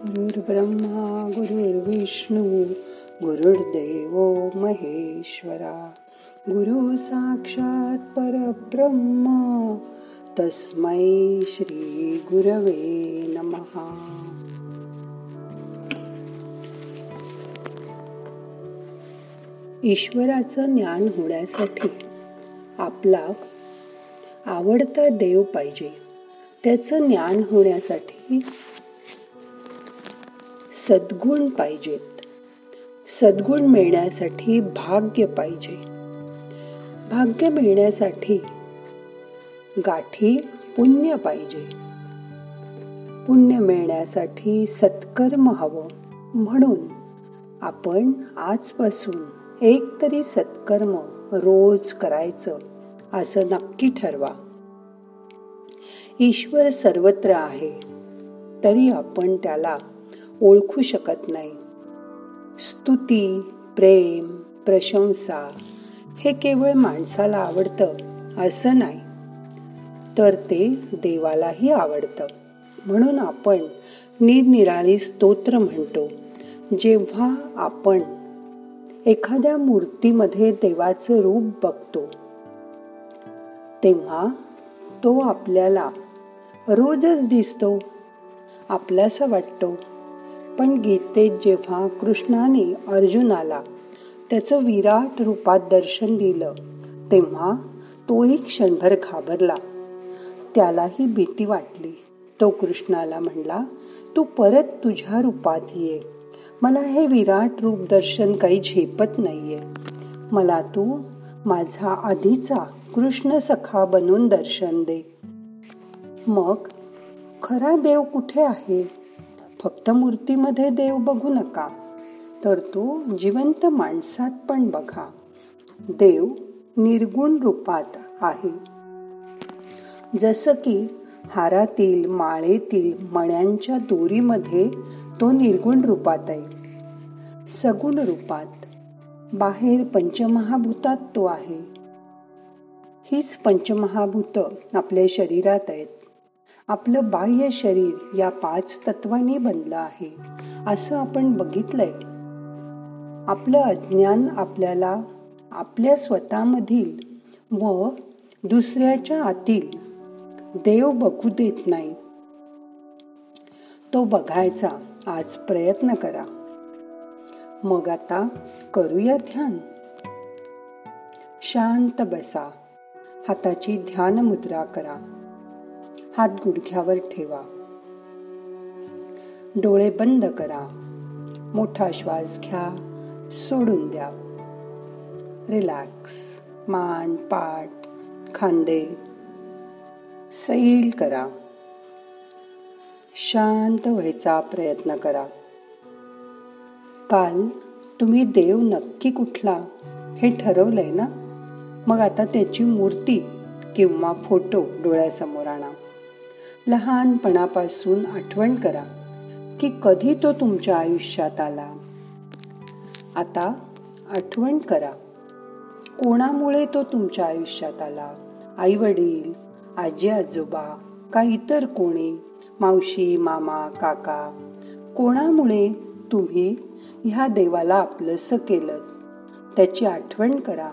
गुरुर्ब्रह्मा गुरुर्विष्णू गुरुर्देव महेश्वरा गुरु साक्षात परब्रह्म तस्मै श्री गुरवे नमहा ईश्वराचं ज्ञान होण्यासाठी आपला आवडता देव पाहिजे. त्याचं ज्ञान होण्यासाठी सद्गुण पाहिजेत सद्गुण मिळण्यासाठी भाग्य पाहिजे. भाग्य मिळण्यासाठी गाठी पुण्य पाहिजे. पुण्य मिळण्यासाठी सत्कर्म हवं. म्हणून आपण आजपासून एक तरी सत्कर्म रोज करायचं असं नक्की ठरवा. ईश्वर सर्वत्र आहे तरी आपण त्याला ओळखू शकत नाही. स्तुती प्रेम प्रशंसा हे केवळ माणसाला आवडतं असं नाही तर ते देवालाही आवडतं. म्हणून आपण निरनिराळी स्तोत्र म्हणतो जेव्हा आपण एखाद्या मूर्तीमध्ये देवाचं रूप बघतो तेव्हा तो आपल्याला रोजच दिसतो आपल्यासा वाटतो पण गीतेत जेव्हा कृष्णाने अर्जुनाला त्याचं विराट रूपात दर्शन दिलं तेव्हा तोही क्षणभर घाबरला. त्यालाही भीती वाटली. तो कृष्णाला म्हणला तू परत तुझ्या रूपात ये. मला हे विराट रूप दर्शन काही झेपत नाहीये. मला तू माझा आधीचा कृष्ण सखा बनून दर्शन दे. मग खरा देव कुठे आहे? फक्त मूर्तीमध्ये देव बघू नका तर तो जिवंत माणसात पण बघा. देव निर्गुण रूपात आहे. जसं की हारातील माळेतील मण्यांच्या दोरीमध्ये तो निर्गुण रूपात आहे. सगुण रूपात. बाहेर पंचमहाभूतात तो आहे. हीच पंचमहाभूत आपल्या शरीरात आहेत. आपलं बाह्य शरीर या पाच तत्वांनी बनलं आहे. असं आपण बघितलंय. आपलं अज्ञान आपल्याला आपल्या स्वतःमधील व दुसऱ्याच्या आतील देव बघू देत नाही. तो बघायचा आज प्रयत्न करा. मग आता करूया ध्यान. शांत बसा. हाताची ध्यान मुद्रा करा. हात गुडघ्यावर ठेवा. डोळे बंद करा. मोठा श्वास घ्या. सोडून द्या. रिलॅक्स. मान पाठ खांदे. सैल करा. शांत व्हायचा प्रयत्न करा. काल तुम्ही देव नक्की कुठला? हे ठरवलंय ना? मग आता त्याची मूर्ती किंवा फोटो डोळ्यासमोर आणा. लहानपणापासून आठवण करा की कधी तो तुमच्या आयुष्यात आला. आता आठवण करा. कोणामुळे तो तुमच्या आयुष्यात आला? आई वडील आजी आजोबा का इतर कोणी? मावशी मामा काका? कोणामुळे तुम्ही ह्या देवाला आपलंस केलं त्याची आठवण करा.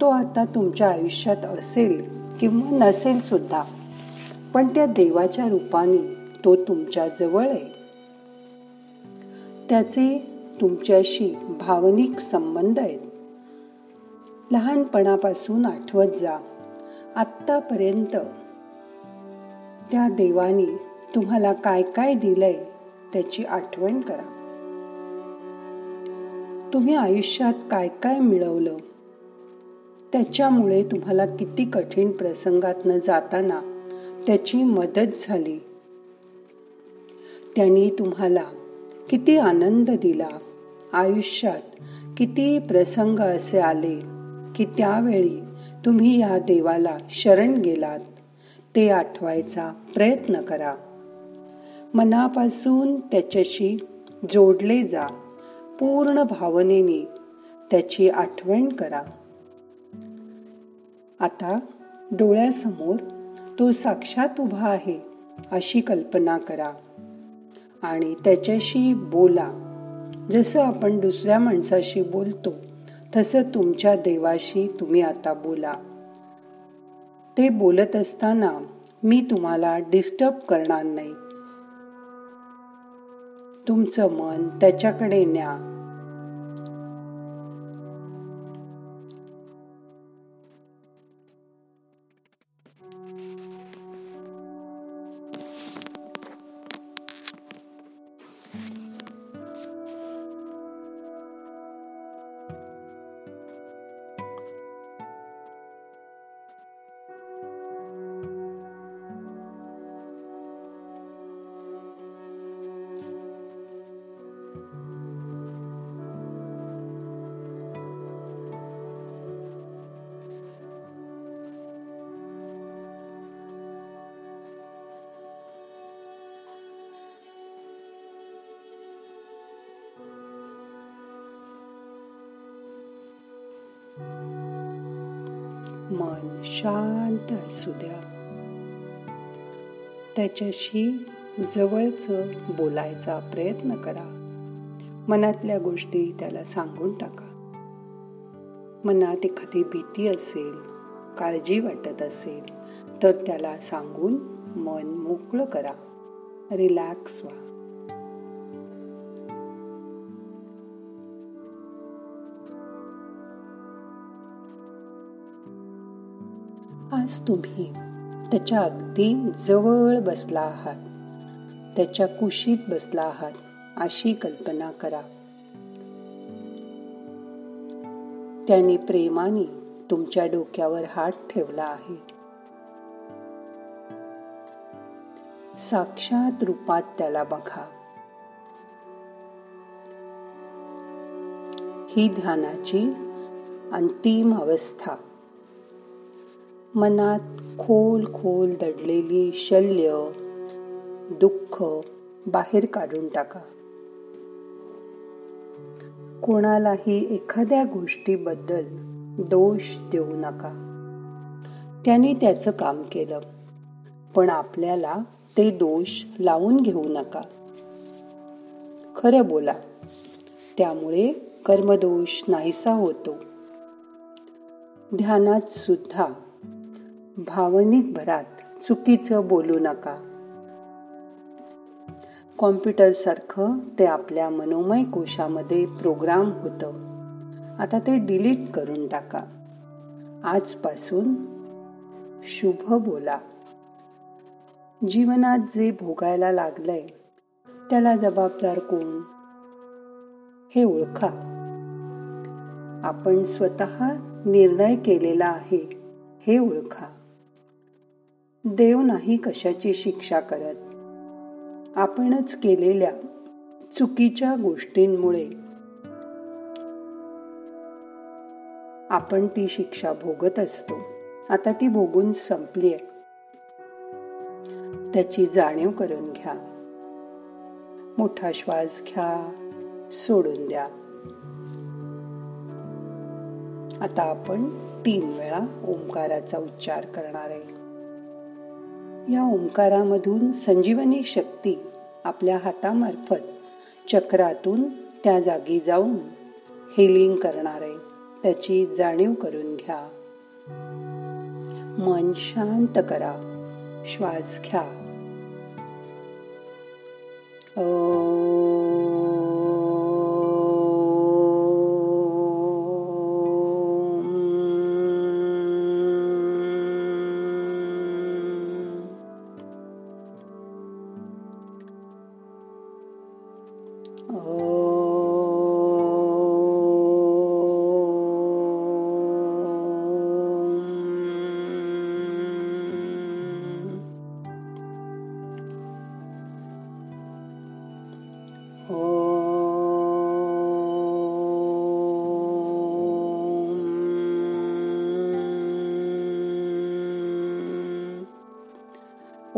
तो आता तुमच्या आयुष्यात असेल किंवा नसेल सुद्धा. पण त्या देवाच्या रूपाने तो तुमच्या जवळ आहे. त्याचे तुमच्याशी भावनिक संबंध आहेत. लहानपणापासून आठवत जा. आत्तापर्यंत त्या देवाने तुम्हाला काय काय दिलंय त्याची आठवण करा. तुम्ही आयुष्यात काय काय मिळवलं? त्याच्यामुळे तुम्हाला किती कठीण प्रसंगातनं जाताना त्याची मदत झाली. त्यांनी तुम्हाला किती आनंद दिला. आयुष्यात किती प्रसंग असे आले की त्यावेळी तुम्ही या देवाला शरण गेलात. ते आठवायचा प्रयत्न करा. मनापासून त्याच्याशी जोडले जा. पूर्ण भावनेने त्याची आठवण करा. आता डोळ्यासमोर तो साक्षात उभा आहे अशी कल्पना करा. आणि त्याच्याशी बोला. जसं आपण दुसऱ्या माणसाशी बोलतो तसं तुमच्या देवाशी तुम्ही आता बोला. ते बोलत असताना मी तुम्हाला डिस्टर्ब करणार नाही. तुमचं मन त्याच्याकडे न्या. मन शांत असू द्या. त्याच्याशी जवळच बोलायचा प्रयत्न करा. मनातल्या गोष्टी त्याला सांगून टाका. मनात एखादी भीती असेल काळजी वाटत असेल तर त्याला सांगून मन मोकळं करा. रिलॅक्स व्हा. आज तुम्ही त्याच्या अगदी जवळ बसला आहात. त्याच्या कुशीत बसला आहात अशी कल्पना करा. त्याने प्रेमाने तुमच्या डोक्यावर हात ठेवला आहे. साक्षात रूपात त्याला बघा. ही ध्यानाची अंतिम अवस्था. मनात खोल खोल दडलेली शल्य दुःख बाहेर काढून टाका. कोणालाही एखाद्या गोष्टीबद्दल दोष देऊ नका. त्याने त्याचं काम केलं पण आपल्याला ते दोष लावून घेऊ नका. खरं बोला त्यामुळे कर्मदोष नाहीसा होतो. ध्यानात सुद्धा भावनिक भरात चुकीचं बोलू नका. कॉम्प्युटर सारखं ते आपल्या मनोमय कोशामध्ये प्रोग्राम होतं. आता ते डिलीट करून टाका. आजपासून शुभ बोला. जीवनात जे भोगायला लागलंय त्याला जबाबदार कोण? हे ओळखा. आपण स्वतः निर्णय केलेला आहे हे ओळखा. देव नाही कशाची शिक्षा करत. आपणच केलेल्या चुकीच्या गोष्टींमुळे आपण ती शिक्षा भोगत असतो. आता ती भोगून संपली आहे. त्याची जाणीव करून घ्या. मोठा श्वास घ्या. सोडून द्या. आता आपण तीन वेळा ओंकाराचा उच्चार करणार आहे. या ओंकारामधून संजीवनी शक्ती आपल्या हातामार्फत चक्रातून त्या जागी जाऊन हिलिंग करणार आहे. त्याची जाणीव करून घ्या. मन शांत करा. श्वास घ्या.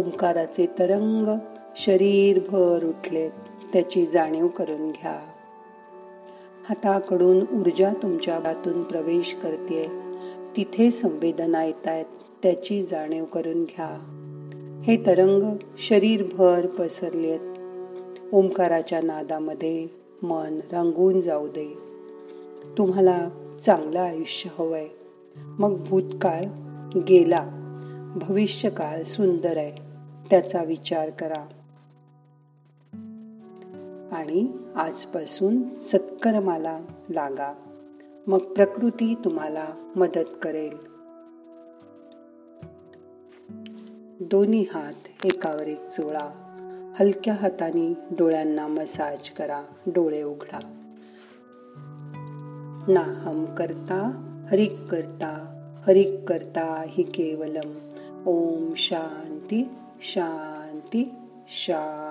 ओंकाराचे तरंग शरीरभर उठलेत त्याची जाणीव करून घ्या. हाताकडून ऊर्जा तुमच्या बातून प्रवेश करते तिथे संवेदना येत आहेत त्याची जाणीव करून घ्या. हे तरंग शरीरभर पसरलेत. ओंकाराच्या नादामध्ये मन रंगून जाऊ दे. तुम्हाला चांगलं आयुष्य हवंय. मग भूतकाळ गेला. भविष्यकाळ सुंदर आहे. त्याचा विचार करा. आणि आजपासून सत्कर्माला लागा. मग प्रकृती तुम्हाला मदत करेल. दोन्ही हात एकावर एक चोळा हलक्या हाताने डोळ्यांना मसाज करा. डोळे उघडा. नाहम करता हरिक करता. हरिक करता हि केवलम. ओम शांती. शांती शांती.